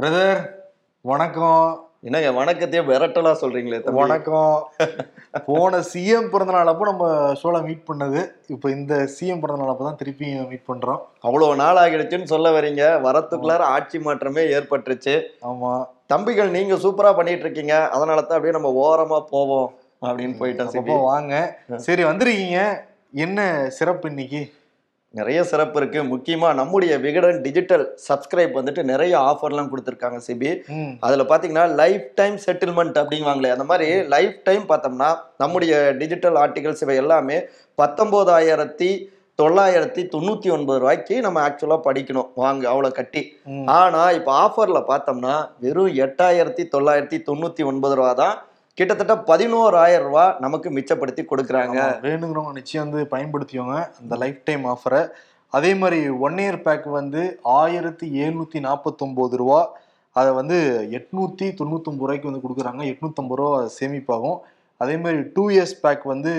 Brother வணக்கம். என்னங்க வணக்கத்தையே விரட்டலா சொல்றீங்களே. வணக்கம். போன சிஎம் பிறந்த நாள் அப்போ நம்ம ஷோல மீட் பண்ணது. இப்போ இந்த சிஎம் பிறந்த நாள் அப்போ தான் திருப்பி மீட் பண்றோம். அவ்வளவு நாள் ஆகிடுச்சுன்னு சொல்ல வரீங்க. வரத்துக்குள்ளார ஆட்சி மாற்றமே ஏற்பட்டுருச்சு. ஆமா. தம்பிகள் நீங்க சூப்பரா பண்ணிட்டு இருக்கீங்க அதனால தான் அப்படியே நம்ம ஓரமா போவோம் அப்படின்னு போயிட்டோம் வாங்க. சரி வந்திருக்கீங்க. என்ன சிறப்பு இன்னைக்கு? நிறைய சிறப்பு இருக்கு. முக்கியமா நம்முடைய விகடன் டிஜிட்டல் சப்ஸ்கிரைப் வந்துட்டு நிறைய ஆஃபர்லாம் கொடுத்துருக்காங்க சிபி. அதுல பாத்தீங்கன்னா லைஃப் டைம் செட்டில்மெண்ட் அப்படிங்குவாங்களே அந்த மாதிரி லைஃப் டைம் பார்த்தோம்னா நம்முடைய டிஜிட்டல் ஆர்டிகல்ஸ் இவை எல்லாமே பத்தொன்பதாயிரத்தி தொள்ளாயிரத்தி தொண்ணூத்தி ஒன்பது ரூபாய்க்கு நம்ம ஆக்சுவலா படிக்கணும். வாங்க அவ்வளவு கட்டி. ஆனா இப்ப ஆஃபர்ல பார்த்தோம்னா வெறும் எட்டாயிரத்தி தொள்ளாயிரத்தி தொண்ணூத்தி ஒன்பது ரூபா தான் கிட்டத்தட்ட பதினோராயிரம் ரூபாய் நமக்கு மிச்சப்படுத்தி கொடுக்குறாங்க. வேணுங்கிறவங்க நிச்சயம் வந்து பயன்படுத்தியவங்க அந்த லைஃப் டைம் ஆஃபரை அதே மாதிரி ஒன் இயர் பேக் வந்து ஆயிரத்தி எழுநூத்தி நாற்பத்தொம்போது ரூபா. அதை வந்து எட்நூத்தி தொண்ணூத்தொம்பது ரூபாய்க்கு வந்து கொடுக்குறாங்க. எட்நூத்தம்பது ரூபா சேமிப்பாகும். அதே மாதிரி டூ இயர்ஸ் பேக் வந்து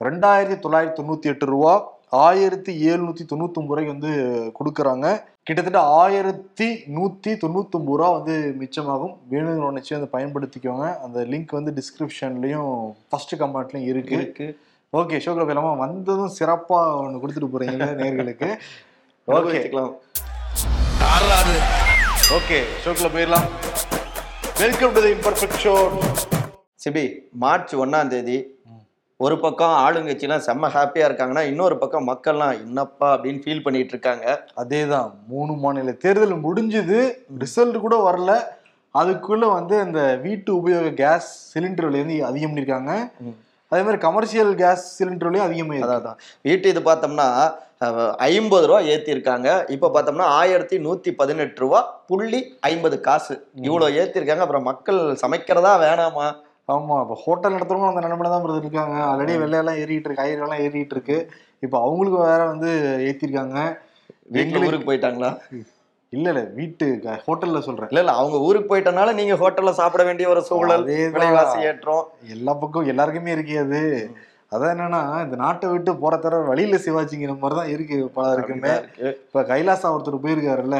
ரெண்டாயிரத்தி தொள்ளாயிரத்தி தொண்ணூத்தி எட்டு ரூபா. ஆயிரத்தி எழுநூத்தி தொண்ணூத்தொம்பது ரூபாய்க்கு வந்து கொடுக்குறாங்க. கிட்டத்தட்ட ஆயிரத்தி நூத்தி தொண்ணூத்தொம்பது ரூபா வந்து மிச்சமாகும். வேணுங்கிற நிச்சயம் வந்து பயன்படுத்திக்கோங்க. அந்த லிங்க் வந்து டிஸ்கிரிப்ஷன்லயும் ஃபர்ஸ்ட் கமெண்ட்லயும் இருக்கு. இருக்கு. ஓகே ஷோக்கில் போயிடலாமா வந்ததும் சிறப்பா ஒன்று கொடுத்துட்டு போறீங்க நேர்களுக்கு. ஓகே. ஓகே ஷோக்கில் போயிடலாம். Welcome to the imperfect show CP March ஒன்னாம் தேதி ஒரு பக்கம் ஆளுங்கட்சிலாம் செம்ம ஹாப்பியா இருக்காங்கன்னா இன்னொரு பக்கம் மக்கள்லாம் என்னப்பா? அப்படின்னு ஃபீல் பண்ணிட்டு இருக்காங்க. அதேதான். மூணு மாநில தேர்தல் முடிஞ்சது. ரிசல்ட் கூட வரல. அதுக்குள்ள வந்து அந்த வீட்டு உபயோக கேஸ் சிலிண்டர் விலை வந்து அதிகம் பண்ணியிருக்காங்க. அதே மாதிரி கமர்ஷியல் கேஸ் சிலிண்டர் விலையும் அதிகமாக அதான் அதான். வீட்டு இது பார்த்தோம்னா ஐம்பது ரூபா ஏத்திருக்காங்க. இப்ப பார்த்தோம்னா ஆயிரத்தி நூத்தி பதினெட்டு ரூபா புள்ளி ஐம்பது காசு. இவ்வளவு ஏத்திருக்காங்க. அப்புறம் மக்கள் சமைக்கிறதா வேணாமா? ஆமா இப்போ ஹோட்டல் நடத்துறவங்க அந்த நிலைமையில தான் பிரதர் இருக்காங்க. ஆல்ரெடி வெள்ளையெல்லாம் ஏறிட்டு இருக்கு காய்கறி எல்லாம் ஏறிட்டு இருக்கு. இப்போ அவங்களுக்கு வேற வந்து ஏத்திருக்காங்க. எங்களுக்கு ஊருக்கு போயிட்டாங்களா? இல்ல இல்ல வீட்டு ஹோட்டல்ல சொல்றேன். இல்ல இல்ல அவங்க ஊருக்கு போயிட்டனால நீங்க ஹோட்டல்ல சாப்பிட வேண்டிய ஒரு சூழல். விலைவாசி ஏற்றம். எல்லா பக்கம் எல்லாருக்குமே இருக்கே அது. அதான் என்னன்னா இந்த நாட்டை விட்டு போற தர வழியில சிவாச்சிங்கிற மாதிரி தான் இருக்கு பலருக்குமே. அப்படிதான் இருக்கு. இப்ப கைலாசா ஒருத்தர் போயிருக்காருல்ல.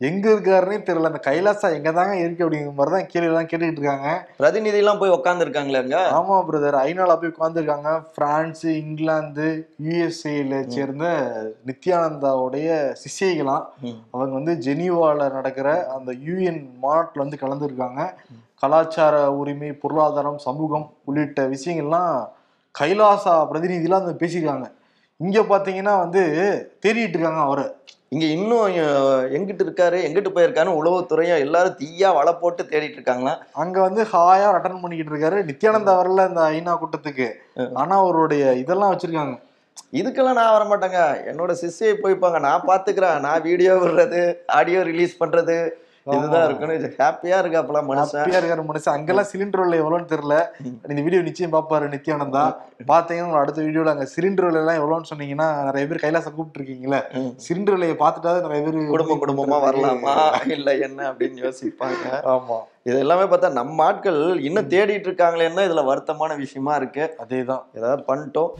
எங்க இருக்காருன்னே தெரியல. அந்த கைலாசா எங்க தாங்க இருக்கு அப்படிங்கிற மாதிரி தான் கேள்வி எல்லாம் கேட்டுக்கிட்டு இருக்காங்க. பிரதிநிதி எல்லாம் போய் உட்கார்ந்து இருக்காங்களே ஆமா பிரதர் ஐநால போய் உட்காந்துருக்காங்க பிரான்ஸ் இங்கிலாந்து யுஎஸ்ஏல சேர்ந்த நித்யானந்தாவுடைய சிஷ்யைகளாம் ம். அவங்க வந்து ஜெனீவால நடக்கிற அந்த யூஎன் மாநாட்டில் வந்து கலந்துருக்காங்க. கலாச்சார உரிமை பொருளாதாரம் சமூகம் உள்ளிட்ட விஷயங்கள்லாம் கைலாசா பிரதிநிதிலாம் வந்து பேசியிருக்காங்க. இங்க பாத்தீங்கன்னா வந்து தேடிட்டு இருக்காங்க அவரை. இங்க இன்னும் எங்கிட்டு இருக்காரு எங்கிட்டு போயிருக்காருன்னு உளவுத்துறையும் எல்லாரும் தீயா வலை போட்டு தேடிட்டு இருக்காங்களா? அங்க வந்து ஹாயா அட்டன் பண்ணிக்கிட்டு இருக்காரு. நித்யானந்தா வரல இந்த ஐநா கூட்டத்துக்கு. ஆனா அவருடைய இதெல்லாம் வச்சிருக்காங்க. இதுக்கெல்லாம் நான் வர மாட்டேங்க. என்னோட சிஸ்யை போய்ப்பாங்க நான் பாத்துக்கிறேன். நான் வீடியோ விடுறது ஆடியோ ரிலீஸ் பண்றது. இதுதான் இருக்கணும். ஹாப்பியா இருக்காப்பல மனுஷன். ஹாப்பியா இருக்காரு மனுஷன். அங்கெல்லாம் சிலிண்டர் விலை எவ்வளோன்னு தெரியல. இந்த வீடியோ நிச்சயம் பாப்பாரு நித்யானந்தா. பாத்தீங்கன்னா உங்க அடுத்த வீடியோல அங்க சிலிண்டர் விலை எல்லாம் எவ்வளோன்னு சொன்னீங்கன்னா நிறைய பேர் கைலாசம் கூப்பிட்டு இருக்கீங்களே. சிலிண்டர் விலையை பார்த்துட்டாவது நிறைய பேர் குடும்ப குடும்பமா வரலாமா? இல்ல என்ன அப்படின்னு யோசிப்பாங்க. ஆமா. இது எல்லாமே பார்த்தா நம்ம ஆட்கள் இன்னும் தேடிட்டு இருக்காங்களேன்னு இதுல வருத்தமான விஷயமா இருக்கு. அதேதான். ஏதாவது பண்ணிட்டோம்.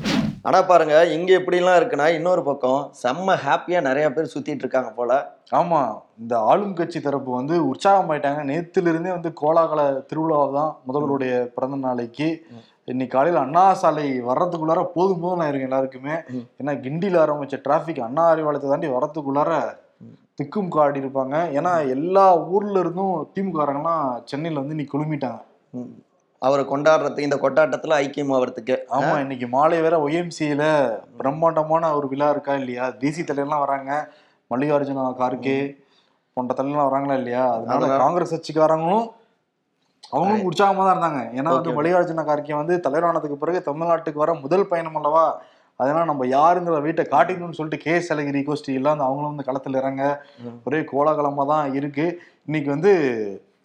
ஆனா பாருங்க இங்க எப்படிலாம் இருக்குன்னா இன்னொரு பக்கம் செம்ம ஹாப்பியா நிறைய பேர் சுத்திட்டு இருக்காங்க போல. ஆமா இந்த ஆளும் கட்சி தரப்பு வந்து உற்சாகமாயிட்டாங்க. நேத்துல இருந்தே வந்து கோலாகல திருவிழா தான் முதல்வருடைய பிறந்த நாளைக்கு இன்னைக்கு காலையில அண்ணா சாலை வர்றதுக்குள்ளார போதும் போதும் ஆயிருங்க எல்லாருக்குமே. ம். ஏன்னா கிண்டியில ஆரம்பிச்ச டிராபிக் அண்ணா அறிவாலயத்தை தாண்டி வர்றதுக்குள்ளார திக்கும் காடி இருப்பாங்க ஏன்னா எல்லா ஊர்ல இருந்தும் திமுககாரங்களாம் சென்னையில வந்து இன்னைக்கு குழுமிட்டாங்க. அவரை கொண்டாடுறதுக்கு இந்த கொண்டாட்டத்துல ஐக்கியமாகறதுக்கு ஆமா இன்னைக்கு மாலை வேற ஒய்எம்சியில பிரம்மாண்டமான ஒரு விழா இருக்கா இல்லையா? தேசிய தலைவர்லாம் வராங்க. மல்லிகார்ஜுனா கார்கே போன்ற தலைவர்லாம் வராங்களா இல்லையா? அதனால காங்கிரஸ் கட்சிக்காரங்களும் அவங்களும் உற்சாகமா தான் இருந்தாங்க. ஏன்னா வந்து. மல்லிகார்ஜுன கார்கே வந்து தலைவரானதுக்கு பிறகு தமிழ்நாட்டுக்கு வர முதல் பயணம் அல்லவா? அதனால நம்ம யாருங்கிற வீட்டை காட்டிக்கணும்னு சொல்லிட்டு கே அழகிரி கோஷ்டி எல்லாம் அவங்களும் வந்து களத்துல இறங்க. ஒரே கோலாகலமா தான் இருக்கு. இன்னைக்கு வந்து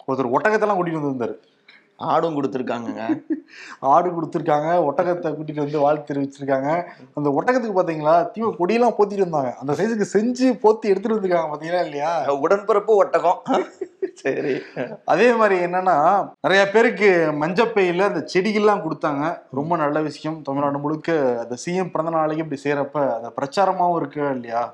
ஒருத்தர் ஒட்டகத்தெல்லாம் கூட்டிட்டு வந்திருந்தாரு. ஆடும் கொடுத்துருக்காங்கங்க. ஆடு கொடுத்துருக்காங்க. ஒட்டகத்தை கூட்டிட்டு வந்து வாழ்த்து தெரிவிச்சிருக்காங்க. அந்த ஒட்டகத்துக்கு பாத்தீங்களா தீவ கொடியெல்லாம் போத்திட்டு வந்தாங்க அந்த சைஸுக்கு செஞ்சு போத்தி எடுத்துட்டு வந்திருக்காங்க பாத்தீங்களா இல்லையா? உடன்பிறப்பு ஒட்டகம். சரி. அதே மாதிரி என்னன்னா நிறைய பேருக்கு மஞ்சப்பையில அந்த செடிகள்லாம் கொடுத்தாங்க. ரொம்ப நல்ல விஷயம். தமிழ்நாடு முழுக்க அந்த சிஎம் பிறந்த நாளைக்கு இப்படி செய்யறப்ப அந்த பிரச்சாரமாவும் இருக்கு இல்லையா.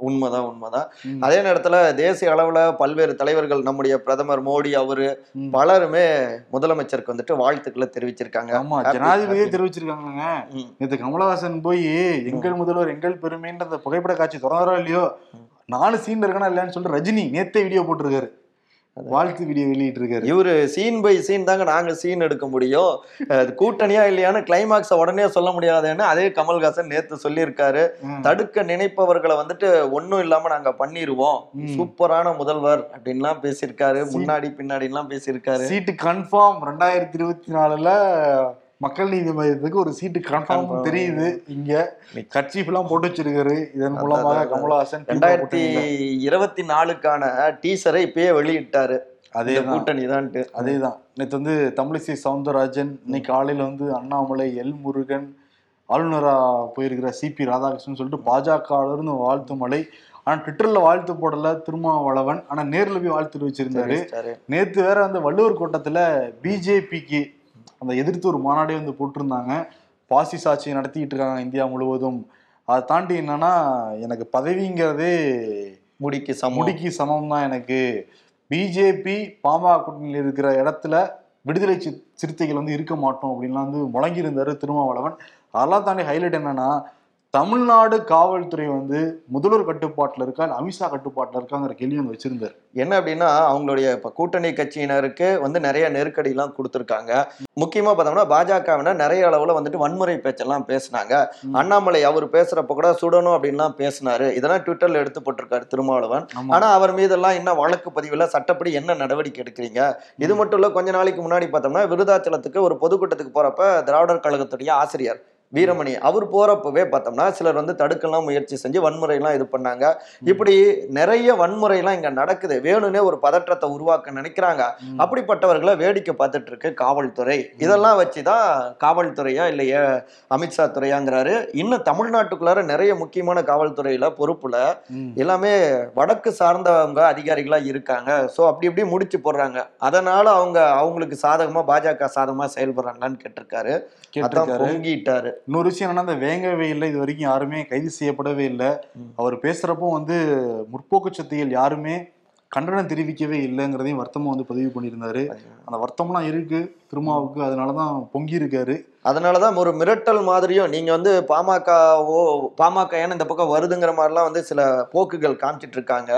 உண்மைதான் உண்மைதான். அதே நேரத்துல தேசிய அளவுல பல்வேறு தலைவர்கள் நம்முடைய பிரதமர் மோடி அவரு. பலருமே முதலமைச்சருக்கு வந்துட்டு வாழ்த்துக்களை தெரிவிச்சிருக்காங்க. ஆமா ஜனாதிபதியே ம். நேத்து கமலஹாசன் போய் எங்கள் முதல்வர் எங்கள் பெருமைன்ற அந்த புகைப்பட காட்சி தொடர்றா இல்லையோ? நாலு சீன் இருக்கனா இல்லையான்னு சொல்லிட்டு ரஜினி நேத்தே வீடியோ போட்டிருக்காரு. வாழ்த்து வீடியோ வெளியிட்டு இருக்காரு இவரு சீன் பை சீன் தாங்க நாங்க சீன் எடுக்க முடியும். கூட்டணியா இல்லையான்னு கிளைமாக்ஸ உடனே சொல்ல முடியாதுன்னு அதே கமல்ஹாசன் நேத்து சொல்லியிருக்காரு. தடுக்க நினைப்பவர்களை வந்துட்டு ஒண்ணும் இல்லாம நாங்க பண்ணிருவோம். சூப்பரான முதல்வர் அப்படின்லாம் பேசியிருக்காரு. முன்னாடி பின்னாடி எல்லாம் பேசியிருக்காரு. சீட்டு கன்ஃபார்ம் ரெண்டாயிரத்தி இருபத்தி நாலுல மக்கள் நீதி மையத்துக்கு ஒரு சீட்டு கன்ஃபார்ம். தெரியுது இங்க கட்சி எல்லாம் போட்டு வச்சிருக்காரு இதன் மூலமாக. கமலஹாசன் ரெண்டாயிரத்தி. இருபத்தி நாலுக்கான டீசரை இப்பயே வெளியிட்டாரு அதேதான் கூட்டணி தான்ட்டு அதேதான் நேற்று வந்து தமிழிசை சவுந்தரராஜன் இன்னைக்கு காலையில வந்து அண்ணாமலை எல் முருகன் ஆளுநரா போயிருக்கிற சிபி ராதாகிருஷ்ணன் சொல்லிட்டு பாஜக இருந்து வாழ்த்து மலை ஆனா ட்விட்டர்ல வாழ்த்து போடல திருமாவளவன் ஆனா நேர்ல போய் வாழ்த்து தெரிவிச்சிட்டாரு. நேத்து வேற அந்த வள்ளுவர் கோட்டத்துல பிஜேபிக்கு அந்த எதிர்த்து ஒரு மாநாடே வந்து போட்டிருந்தாங்க. பாசி சாட்சியை நடத்திக்கிட்டு இருக்காங்க இந்தியா முழுவதும். அதை தாண்டி என்னன்னா எனக்கு பதவிங்கிறதே முடிக்கு சமம். முடிக்கு சமம் தான் எனக்கு. பிஜேபி பாமக கூட்டணியில் இருக்கிற இடத்துல விடுதலை சிறுத்தைகள் வந்து இருக்க மாட்டோம் அப்படின்லாம் வந்து முழங்கியிருந்தாரு திருமாவளவன். அதெல்லாம் தாண்டி ஹைலைட் என்னன்னா தமிழ்நாடு காவல்துறை வந்து முதல்வர் கட்டுப்பாட்டுல இருக்கா இல்ல அமித்ஷா கட்டுப்பாட்டுல இருக்காங்கிற கேள்வி வந்து வச்சிருந்தாரு. என்ன அப்படின்னா அவங்களுடைய இப்ப கூட்டணி கட்சியினருக்கு வந்து நிறைய நெருக்கடி எல்லாம் கொடுத்துருக்காங்க. முக்கியமா பார்த்தோம்னா பாஜகவினர் நிறைய அளவுல வந்துட்டு வன்முறை பேச்செல்லாம் பேசினாங்க. அண்ணாமலை அவர் பேசுறப்ப கூட சுடணும் அப்படின்லாம் பேசினாரு. இதெல்லாம் ட்விட்டர்ல எடுத்து போட்டிருக்காரு திருமாவளவன். ஆமா. ஆனா அவர் மீதெல்லாம் இன்னும் வழக்கு பதிவுல சட்டப்படி என்ன நடவடிக்கை எடுக்கிறீங்க? இது மட்டும் இல்ல கொஞ்ச நாளைக்கு முன்னாடி பார்த்தோம்னா விருதாச்சலத்துக்கு ஒரு பொதுக்கூட்டத்துக்கு போறப்ப திராவிடர் கழகத்துடைய ஆசிரியர் வீரமணி அவர் போறப்பவே பார்த்தோம்னா சிலர் வந்து தடுக்கலாம் முயற்சி செஞ்சு வன்முறையெல்லாம் இது பண்ணாங்க. இப்படி நிறைய வன்முறையெல்லாம் இங்க நடக்குது. வேணும்னே ஒரு பதற்றத்தை உருவாக்க நினைக்கிறாங்க. அப்படிப்பட்டவர்களை வேடிக்கை பார்த்துட்டு இருக்கு காவல்துறை இதெல்லாம் வச்சுதான் காவல்துறையா இல்லையே அமித்ஷா துறையாங்கிறாரு. இன்னும் தமிழ்நாட்டுக்குள்ளார நிறைய முக்கியமான காவல்துறையில பொறுப்புல. எல்லாமே வடக்கு சார்ந்தவங்க அதிகாரிகளா இருக்காங்க. சோ அப்படி இப்படி முடிச்சு போடுறாங்க. அதனால அவங்க அவங்களுக்கு சாதகமா பாஜக சாதகமா செயல்படுறாங்களான்னு கேட்டிருக்காரு. பொங்கிட்டாரு. இன்னொரு விஷயம் என்னன்னா அந்த வேங்கவே இல்லை இது வரைக்கும் யாருமே கைது செய்யப்படவே இல்லை. அவர் பேசுறப்போ வந்து முற்போக்கு சக்திகள் யாருமே கண்டனம் தெரிவிக்கவே இல்லைங்கிறதையும் வருத்தமா வந்து பதிவு பண்ணியிருந்தாரு. அந்த வருத்தம்லாம் இருக்கு திருமாவுக்கு அதனாலதான் பொங்கி இருக்காரு அதனாலதான் ஒரு மிரட்டல் மாதிரியும் நீங்க வந்து பாமகவோ பாமக ஏன்னா இந்த பக்கம் வருதுங்கிற மாதிரிலாம் வந்து சில போக்குகள் காமிச்சிட்டு இருக்காங்க.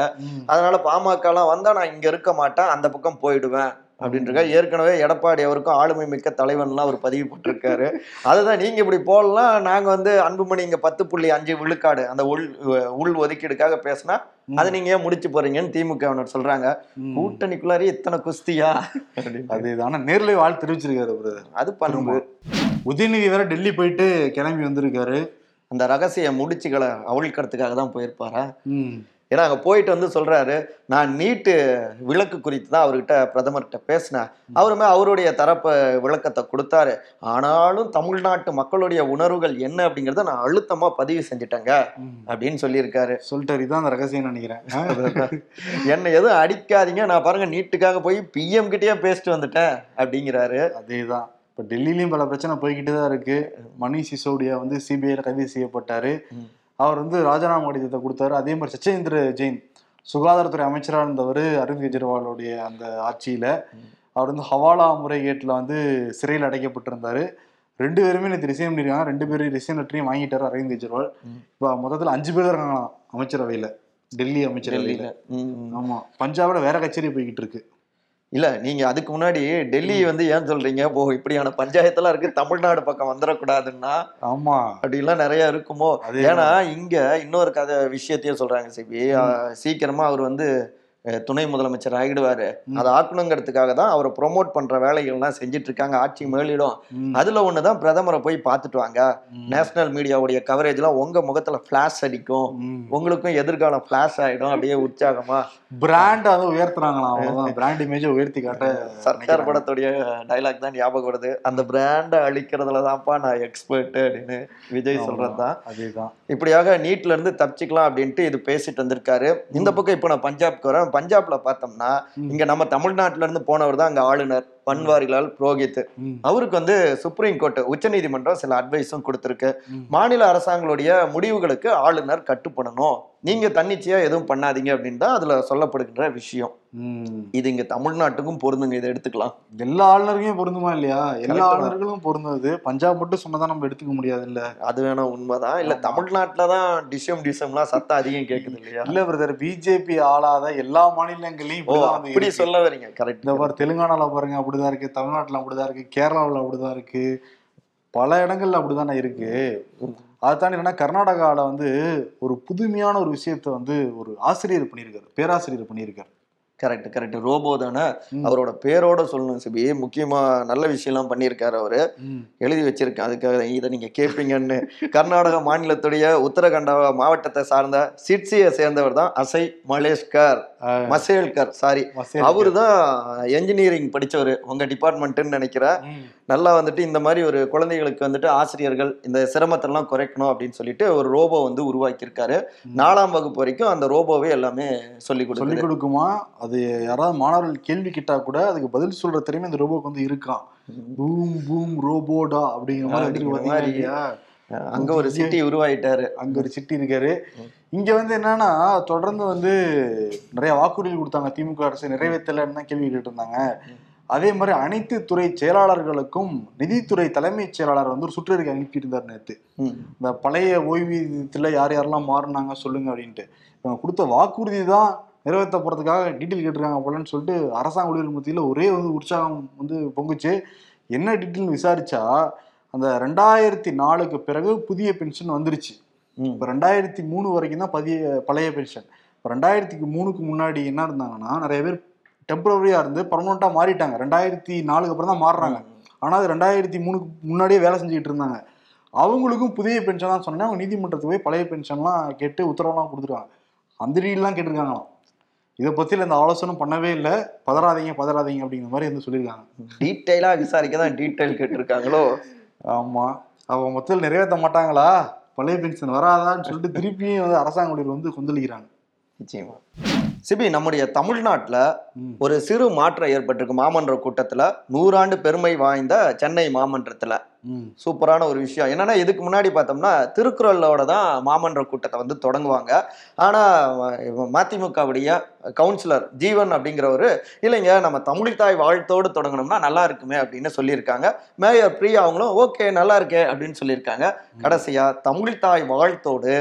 அதனால பாமக எல்லாம் வந்தா நான் இங்க இருக்க மாட்டேன் அந்த பக்கம் போயிடுவேன். அப்படின்ட்டு ஏற்கனவே எடப்பாடி அவருக்கும் ஆளுமை மிக்க தலைவன்லாம் அவர் பதிவு போட்டிருக்காரு. அதுதான் நீங்க இப்படி போடலாம் நாங்க வந்து அன்புமணி இங்க பத்து புள்ளி அஞ்சு விழுக்காடு அந்த உள் உள் ஒதுக்கீடுக்காக பேசினா அதை நீங்க ஏன் முடிச்சு போறீங்கன்னு திமுகவினர் சொல்றாங்க. கூட்டணிக்குள்ளாரே இத்தனை குஸ்தியா. அதேதான். ஆனா நேர்ல வாழ்த்து தெரிவிச்சிருக்காரு அவரு. அது பண்பு உதயநிதி வேற டெல்லி போயிட்டு கிளம்பி வந்திருக்காரு. அந்த ரகசிய முடிச்சுகளை அவிழ்க்கிறதுக்காக தான் போயிருப்பாரா. ஏன்னா அங்க போயிட்டு வந்து சொல்றாரு நான் நீட்டு விளக்கு குறித்து தான் அவர்கிட்ட பிரதமர்கிட்ட பேசினேன். அவருமே அவருடைய தரப்பு விளக்கத்தை கொடுத்தாரு. ஆனாலும் தமிழ்நாட்டு மக்களுடைய உணர்வுகள் என்ன அப்படிங்கறத நான் அழுத்தமா பதிவு செஞ்சுட்டேங்க. அப்படின்னு சொல்லியிருக்காரு. சொல்லிட்டாரு. இதான் அந்த ரகசியம் நினைக்கிறேன். என்னை எதுவும் அடிக்காதீங்க. நான் பாருங்க நீட்டுக்காக போய் பிஎம் கிட்டயே பேசிட்டு வந்துட்டேன் அப்படிங்கிறாரு. அதேதான். இப்ப டெல்லியிலயும் பல பிரச்சனை போய்கிட்டு தான் இருக்கு. மணிஷ் சிசோடியா வந்து சிபிஐல கைது செய்யப்பட்டாரு. அவர் வந்து ராஜினாமா கடிதத்தை கொடுத்தாரு. அதே மாதிரி சச்சேந்திர ஜெயின் சுகாதாரத்துறை அமைச்சராக இருந்தவர் அரவிந்த் கெஜ்ரிவாலுடைய அந்த ஆட்சியில அவர் வந்து ஹவாலா முறைகேட்டில் வந்து சிறையில் அடைக்கப்பட்டிருந்தாரு. ரெண்டு பேருமே நேற்று ரிசைன் பண்ணிருக்காங்க. ரெண்டு பேரும் ரிசைன் லெட்டரையும் வாங்கிட்டாரு அரவிந்த் கெஜ்ரிவால். இப்போ மொத்தத்தில் அஞ்சு பேர் இருக்காங்களாம் அமைச்சரவையில. டெல்லி அமைச்சரவையில. டெல்லியில. ம். ஆமா. பஞ்சாப்ல வேற கச்சேரி போய்கிட்டு இருக்கு. இல்ல நீங்க அதுக்கு முன்னாடி டெல்லி வந்து ஏன் சொல்றீங்க? ஓ இப்படியான பஞ்சாயத்தெல்லாம் இருக்கு. தமிழ்நாடு பக்கம் வந்துடக்கூடாதுன்னா ஆமா. அப்படிலாம் நிறைய இருக்குமோ? ஏன்னா இங்க இன்னொரு கதை விஷயத்தையும் சொல்றாங்க சிபி. சீக்கிரமா அவர் வந்து துணை முதலமைச்சர் ஆகிடுவாரு. அதை ஆக்கணுங்கிறதுக்காக தான் அவரை ப்ரொமோட் பண்ற வேலைகள்லாம் செஞ்சுட்டு இருக்காங்க ஆட்சி மேலிடும். அதுல ஒண்ணுதான் பிரதமரை போய் பார்த்துட்டு வாங்க. நேஷனல் மீடியாவுடைய கவரேஜ்லாம் உங்க முகத்துல ஃபிளாஷ் அடிக்கும். உங்களுக்கும் எதிர்காலம் ஃபிளாஷ் ஆயிடும். அப்படியே உற்சாகமா. பிராண்ட் அதை உயர்த்துறாங்களாம். அவ்வளவுதான். பிராண்ட் இமேஜை உயர்த்தி காட்ட சர்க்கார். படத்துடைய டைலாக் தான் ஞாபகம் வருது. அந்த பிராண்டை அழிக்கிறதுல தான்ப்பா நான் எக்ஸ்பர்ட் அப்படின்னு விஜய் சொல்றதுதான் அதேதான். இப்படியாக நீட்ல இருந்து தப்பிச்சுக்கலாம் அப்படின்ட்டு இது பேசிட்டு வந்திருக்காரு. இந்த பக்கம் இப்போ நான் பஞ்சாப்க்கு வரேன் பஞ்சாப்ல பார்த்தோம்னா. இங்க நம்ம தமிழ்நாட்டுல இருந்து போனவர் தான் அங்க ஆளுநர் பன்வாரிலால் புரோஹித். ம், அவருக்கு வந்து சுப்ரீம் கோர்ட் உச்சநீதிமன்றம் சில அட்வைஸும் கொடுத்துருக்கு. மாநில அரசாங்களுடைய முடிவுகளுக்கு ஆளுநர் கட்டுப்படணும். நீங்க தன்னிச்சையா எதுவும் பண்ணாதீங்க அப்படின்னு தான் அதுல சொல்லப்படுகின்ற விஷயம். இது இங்க தமிழ்நாட்டுக்கும் பொருந்துங்க. இதை எடுத்துக்கலாம். எல்லா ஆளுநருக்கும் பொருந்துமா இல்லையா? எல்லா. ஆளுநர்களும் பொருந்தது. பஞ்சாப் மட்டும் சொன்னதா நம்ம எடுத்துக்க முடியாது இல்ல அது வேணா உண்மைதான். இல்ல ஆமா. தமிழ்நாட்டுல தான் டிஷம் டிஷம்லாம் சத்தம் அதிகம் கேக்குது இல்லையா? இல்ல பிரதர் பிஜேபி ஆளாத எல்லா மாநிலங்களையும் அப்படி இருக்கு. சொல்ல வரீங்க. கரெக்ட் இந்த மாதிரி தெலுங்கானால பாருங்க அப்படிதான் இருக்கு தமிழ்நாட்டில் அப்படிதான் இருக்கு கேரளாவில் அப்படிதான் இருக்கு பல இடங்கள்ல அப்படிதானே இருக்கு. அதை தாண்டி என்னன்னா கர்நாடகாவில் வந்து ஒரு புதுமையான ஒரு விஷயத்த வந்து ஒரு ஆசிரியர் பண்ணியிருக்காரு பேராசிரியர் பண்ணியிருக்காரு. கரெக்ட் கரெக்ட் ரோபோ தானே. அவரோட பேரோட சொல்லணும் சிபி. முக்கியமா நல்ல விஷயம்லாம் பண்ணியிருக்காரு அவரு. எழுதி வச்சிருக்கேன். அதுக்காக இதை நீங்க கேட்பீங்கன்னு கர்நாடக மாநிலத்துடைய உத்தரகண்ட மாவட்டத்தை சார்ந்த சிட்சியை சேர்ந்தவர் தான் அசை மலேஷ்கர். மசேல்கர் சாரி அவரு தான் என்ஜினியரிங் படிச்சவர். உங்க டிபார்ட்மெண்ட்டுன்னு நினைக்கிறேன். நல்லா வந்துட்டு இந்த மாதிரி ஒரு குழந்தைகளுக்கு வந்துட்டு ஆசிரியர்கள் இந்த சிரமத்தெல்லாம் குறைக்கணும் அப்படின்னு சொல்லிட்டு ஒரு ரோபோ வந்து உருவாக்கியிருக்காரு. நாலாம் வகுப்பு வரைக்கும் அந்த ரோபோவே எல்லாமே சொல்லி சொல்லிக் கொடுக்குது. கொடுக்குமா? அது யாராவது மாணவர்கள் கேள்வி கேட்டா கூட அதுக்கு பதில் சொல்ற திறமை இந்த ரோபோக்கு வந்து இருக்கான் பூம் பூம் ரோபோடா அப்படிங்கிற மாதிரி அங்க ஒரு சிட்டி உருவாயிட்டாரு. அங்க ஒரு சிட்டி இருக்காரு. இங்க வந்து என்னன்னா தொடர்ந்து வந்து நிறைய வாக்குறுதிகள் கொடுத்தாங்க. திமுக அரசு நிறைவேற்றலன்னு தான் கேள்வி கேட்டு இருந்தாங்க. அதே மாதிரி அனைத்து துறை செயலாளர்களுக்கும் நிதித்துறை தலைமைச் செயலாளர் வந்து ஒரு சுற்றறிக்கை அனுப்பியிருந்தார் ம். இந்த பழைய ஓய்வூதியத்துல யார் யாரெல்லாம் மாறினாங்க சொல்லுங்க அப்படின்ட்டு. இவங்க கொடுத்த வாக்குறுதி தான் நிறைவேற்ற போறதுக்காக டீட்டெயில் கேட்டிருக்காங்க போலன்னு சொல்லிட்டு அரசாங்க ஊழியர்கள் மத்தியில ஒரே வந்து உற்சாகம் வந்து பொங்குச்சு. என்ன டீட்டெயில் விசாரிச்சா அந்த ரெண்டாயிரத்தி நாலுக்கு பிறகு புதிய பென்ஷன் வந்துருச்சு. இப்போ ரெண்டாயிரத்தி மூணு வரைக்கும் தான் பதிய பழைய பென்ஷன் இப்போ ரெண்டாயிரத்தி மூணுக்கு முன்னாடி என்ன இருந்தாங்கன்னா நிறைய பேர் டெம்பரவரியாக இருந்து பர்மனெண்ட்டாக மாறிட்டாங்க. ரெண்டாயிரத்தி நாலுக்கு அப்புறம் தான் மாறுறாங்க. ஆனால் அது ரெண்டாயிரத்தி மூணுக்கு முன்னாடியே வேலை செஞ்சுக்கிட்டு இருந்தாங்க. அவங்களுக்கும் புதிய பென்ஷன் தான் சொன்னேன். அவங்க நீதிமன்றத்துக்கு போய் பழைய பென்ஷன்லாம் கேட்டு உத்தரவுலாம் கொடுத்துருக்காங்க. அந்த டீல்லாம் கேட்டிருக்காங்களாம். இதை பற்றியில் இந்த ஆலோசனை பண்ணவே இல்லை. பதறாதீங்க பதறாதீங்க அப்படிங்கிற மாதிரி வந்து சொல்லியிருக்காங்க. டீட்டெயிலா விசாரிக்க தான் டீட்டெயில் கேட்டிருக்காங்களோ? ஆமாம் அவங்க மொத்தத்தில் நிறைவேற்ற மாட்டாங்களா? பழைய பென்ஷன் வராதான்னு சொல்லிட்டு திருப்பியும் வந்து அரசாங்க ஊழியர் வந்து கொந்தளிக்கிறாங்க. நிச்சயமா. சிபி நம்முடைய தமிழ்நாட்டுல. ஒரு சிறு மாற்றம் ஏற்பட்டிருக்கு. மாமன்ற கூட்டத்துல நூறாண்டு பெருமை வாய்ந்த சென்னை மாமன்றத்துல. சூப்பரான ஒரு விஷயம். என்னன்னா இதுக்கு முன்னாடி பார்த்தோம்னா திருக்குறளோட தான் மாமன்ற கூட்டத்தை வந்து தொடங்குவாங்க. ஆனா அஹ், மதிமுகவுடைய கவுன்சிலர் ஜீவன் அப்படிங்கிறவரு இல்லைங்க நம்ம தமிழ் தாய் வாழ்த்தோடு தொடங்கணும்னா நல்லா இருக்குமே அப்படின்னு சொல்லியிருக்காங்க. மேயர் பிரியா அவங்களும் ஓகே நல்லா இருக்கே அப்படின்னு சொல்லியிருக்காங்க. கடைசியா தமிழ் தாய் வாழ்த்தோடு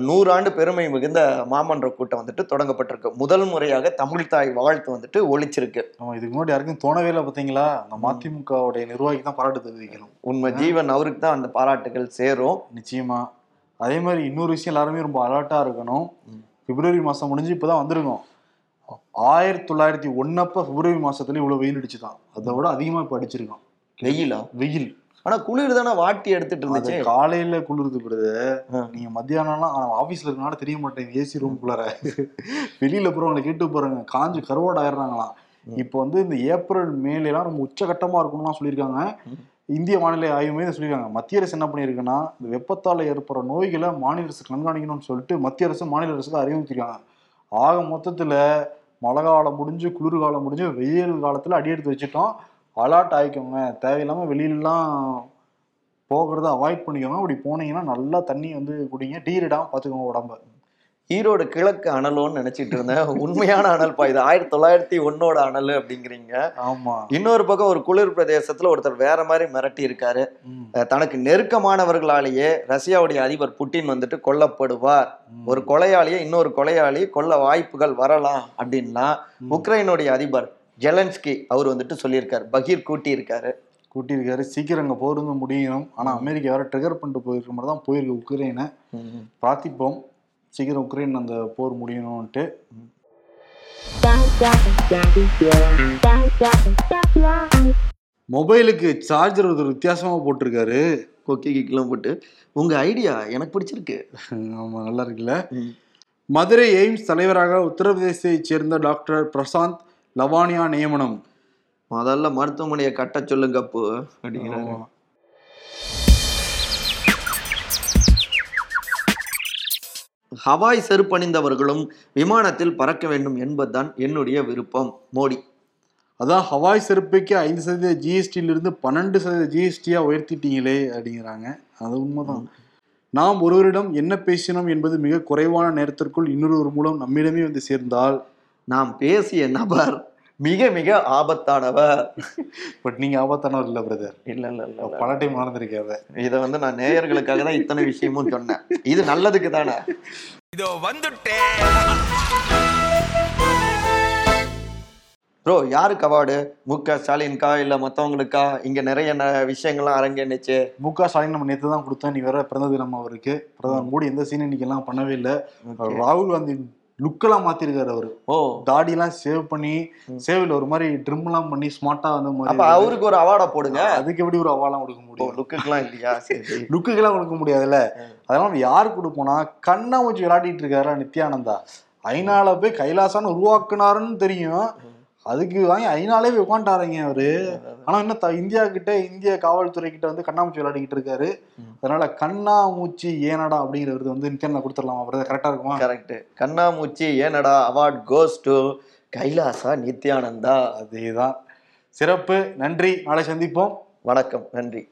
நூறாண்டு பெருமை மிகுந்த மாமன்ற கூட்டம் வந்துட்டு தொடங்கப்பட்டிருக்கு. முதல் முறையாக தமிழ் தாய் வாழ்த்து வந்துட்டு ஒழிச்சிருக்கு நம்ம இதுக்கு முன்னாடி யாருக்கும் தோணவே இல்லை பார்த்தீங்களா அந்த மதிமுகவுடைய நிர்வாகிக்கு தான் பாராட்டு தெரிவிக்கணும். உண்மை. ஜீவன் அவருக்கு தான் அந்த பாராட்டுகள் சேரும். நிச்சயமா. அதே மாதிரி இன்னொரு விஷயம் எல்லாருமே ரொம்ப அலர்ட்டா இருக்கணும். பிப்ரவரி மாசம் முடிஞ்சு இப்பதான் வந்திருக்கோம். ஆயிரத்தி தொள்ளாயிரத்தி ஒன்னப்ப பிப்ரவரி மாசத்துல இவ்வளவு வெயில் அடிச்சுதான். அதை விட அதிகமா இப்ப அடிச்சிருக்கான். வெயிலா? வெயில். ஆனா குளிர் தானே வாட்டி எடுத்துட்டு இருந்துச்சு. காலையில குளிர்து படுது ஆ. நீங்க மத்தியானம்லாம் ஆனா ஆபீஸ்ல இருக்கனால தெரிய மாட்டேங்குது ஏசி ரூம் குள்ளார. வெளியில போறவங்களை கேட்டு போறாங்க காஞ்சு கருவாடு ஆயிடுறாங்களாம். இப்போ வந்து இந்த ஏப்ரல் மேல எல்லாம் ரொம்ப உச்சகட்டமா இருக்கும்லாம் சொல்லியிருக்காங்க. இந்திய வானிலை ஆய்வு மையம் சொல்லியிருக்காங்க. மத்திய அரசு என்ன பண்ணியிருக்குன்னா இந்த வெப்பத்தால ஏற்படுற நோய்களை மாநில அரசு கண்காணிக்கணும்னு சொல்லிட்டு மத்திய அரசு மாநில அரசுக்கு அறிவுறுத்திருக்காங்க ஆக மொத்தத்துல மழை காலம் முடிஞ்சு குளிர்காலம் முடிஞ்சு வெயில் காலத்துல அடி எடுத்து வச்சுட்டோம். அலாட் ஆயிக்கோங்க. தேவையில்லாம வெளியிலலாம் போகிறத அவாய்ட் பண்ணிக்கோங்க. அப்படி போனீங்கன்னா நல்லா தண்ணி வந்து குடிங்க. டீரிடாம பார்த்துக்கோங்க உடம்ப. ஈரோடு கிழக்கு அனலோன்னு நினைச்சிட்டு இருந்தேன். உண்மையான அனல் பா இது ஆயிரத்தி தொள்ளாயிரத்தி ஒன்னோட அனல் அப்படிங்கிறீங்க. ஆமா. இன்னொரு பக்கம் ஒரு குளிர் பிரதேசத்துல ஒருத்தர் வேற மாதிரி மிரட்டி இருக்காரு. தனக்கு நெருக்கமானவர்களாலேயே ரஷ்யாவுடைய அதிபர் புட்டின் வந்துட்டு கொல்லப்படுவார். ஒரு கொலையாளியை இன்னொரு கொலையாளி கொல்ல வாய்ப்புகள் வரலாம் அப்படின்னா. உக்ரைனுடைய அதிபர் ஜெலன்ஸ்கி அவர் வந்துட்டு சொல்லியிருக்காரு. பகீர் கூட்டி இருக்காரு கூட்டியிருக்காரு. சீக்கிரம் அங்கே போர் வந்து முடியணும். ஆனா அமெரிக்கா வேற ட்ரிகர் பண்ணிட்டு போயிருக்க மாதிரி தான் போயிருக்கு உக்ரைனை. பிரார்த்திப்போம். சீக்கிரம் உக்ரைன் அந்த போர் முடியணும்ன்ட்டு. மொபைலுக்கு சார்ஜர் ஒரு வித்தியாசமா போட்டிருக்காரு. கொக்கி கிக்கெல்லாம் போட்டு. உங்க ஐடியா எனக்கு பிடிச்சிருக்கு. ஆமா நல்லா இருக்குல்ல. மதுரை எய்ம்ஸ் தலைவராக உத்தரப்பிரதேசத்தைச் சேர்ந்த டாக்டர் பிரசாந்த் லவானியா நியமனம். முதல்ல மருத்துவமனையை கட்ட சொல்லுங்க அப்போ அப்படிங்கிறாரு. ஆமா. ஹவாய் செருப்பணிந்தவர்களும் விமானத்தில் பறக்க வேண்டும் என்பதுதான் என்னுடைய விருப்பம் மோடி. அதான் ஹவாய் செருப்புக்கு ஐந்து சதவீத ஜிஎஸ்டியில இருந்து பன்னெண்டு சதவீத ஜிஎஸ்டியா உயர்த்திட்டீங்களே அப்படிங்கிறாங்க. அது உண்மைதான். நாம் ஒருவரிடம் என்ன பேசினோம் என்பது மிக குறைவான நேரத்திற்குள் இன்னொருவர் மூலம் நம்மிடமே வந்து சேர்ந்தால் நாம் பேசிய நபர் மிக மிக ஆபத்தானவர். பட் நீங்க ஆபத்தானவர் இல்ல பிரதர் இல்ல இல்ல இல்ல. பல டைம் நடந்திருக்காத இதை வந்து நான் நேயர்களுக்காக தான் இத்தனை விஷயமும் சொன்னேன். இது நல்லதுக்கு தானே? இதோ வந்துட்டேன் ப்ரோ யாருக்கு அவார்டு? மு க ஸ்டாலின்கா இல்ல மத்தவங்களுக்கா? இங்க நிறைய ந- விஷயங்கள்லாம் அரங்கேனுச்சு மு க ஸ்டாலின் நம்ம நேத்து தான் கொடுத்தோம். நீ வேற பிறந்த தினம் அவருக்கு. பிரதமர் மோடி எந்த சீன் இன்னைக்கு எல்லாம் பண்ணவே இல்லை. ராகுல் காந்தி லுக்கெல்லாம் மாத்திருக்காரு அவரு. ஓ. தாடியெல்லாம் சேவ் பண்ணி சேவில் ஒரு மாதிரி ட்ரிம் எல்லாம் பண்ணி ஸ்மார்ட்டா வந்து மாதிரி அவருக்கு ஒரு அவார்டா போடுங்க. அதுக்கு எப்படி ஒரு அவாலாம் கொடுக்க முடியும்? லுக்குக்கெல்லாம் இல்லையா? லுக்குக்கெல்லாம் கொடுக்க முடியாதுல்ல. அதனால நம்ம யார் கொடுப்போம்னா கண்ணாமூச்சி விளையாடிட்டு இருக்காரு நித்யானந்தா. ஐநால போய் கைலாசான்னு உருவாக்குனாருன்னு தெரியும். அதுக்கு வாங்கி ஐநாலே போய் உட்காந்துட்டாருங்க அவரு. ஆனா இன்னும் த- இந்தியா கிட்ட இந்திய காவல்துறை கிட்ட வந்து கண்ணாமூச்சி விளையாடிக்கிட்டு இருக்காரு. அதனால கண்ணாமூச்சி ஏனடா அப்படிங்கிற விருது வந்து நித்யானந்தா கொடுத்துடலாம்? பிரதர் கரெக்டா இருக்குமா? Correct. Kannamoochi Yenada award goes to Kailasa Nithyananda. அதேதான். சிறப்பு. நன்றி. நாளை சந்திப்போம். வணக்கம். நன்றி.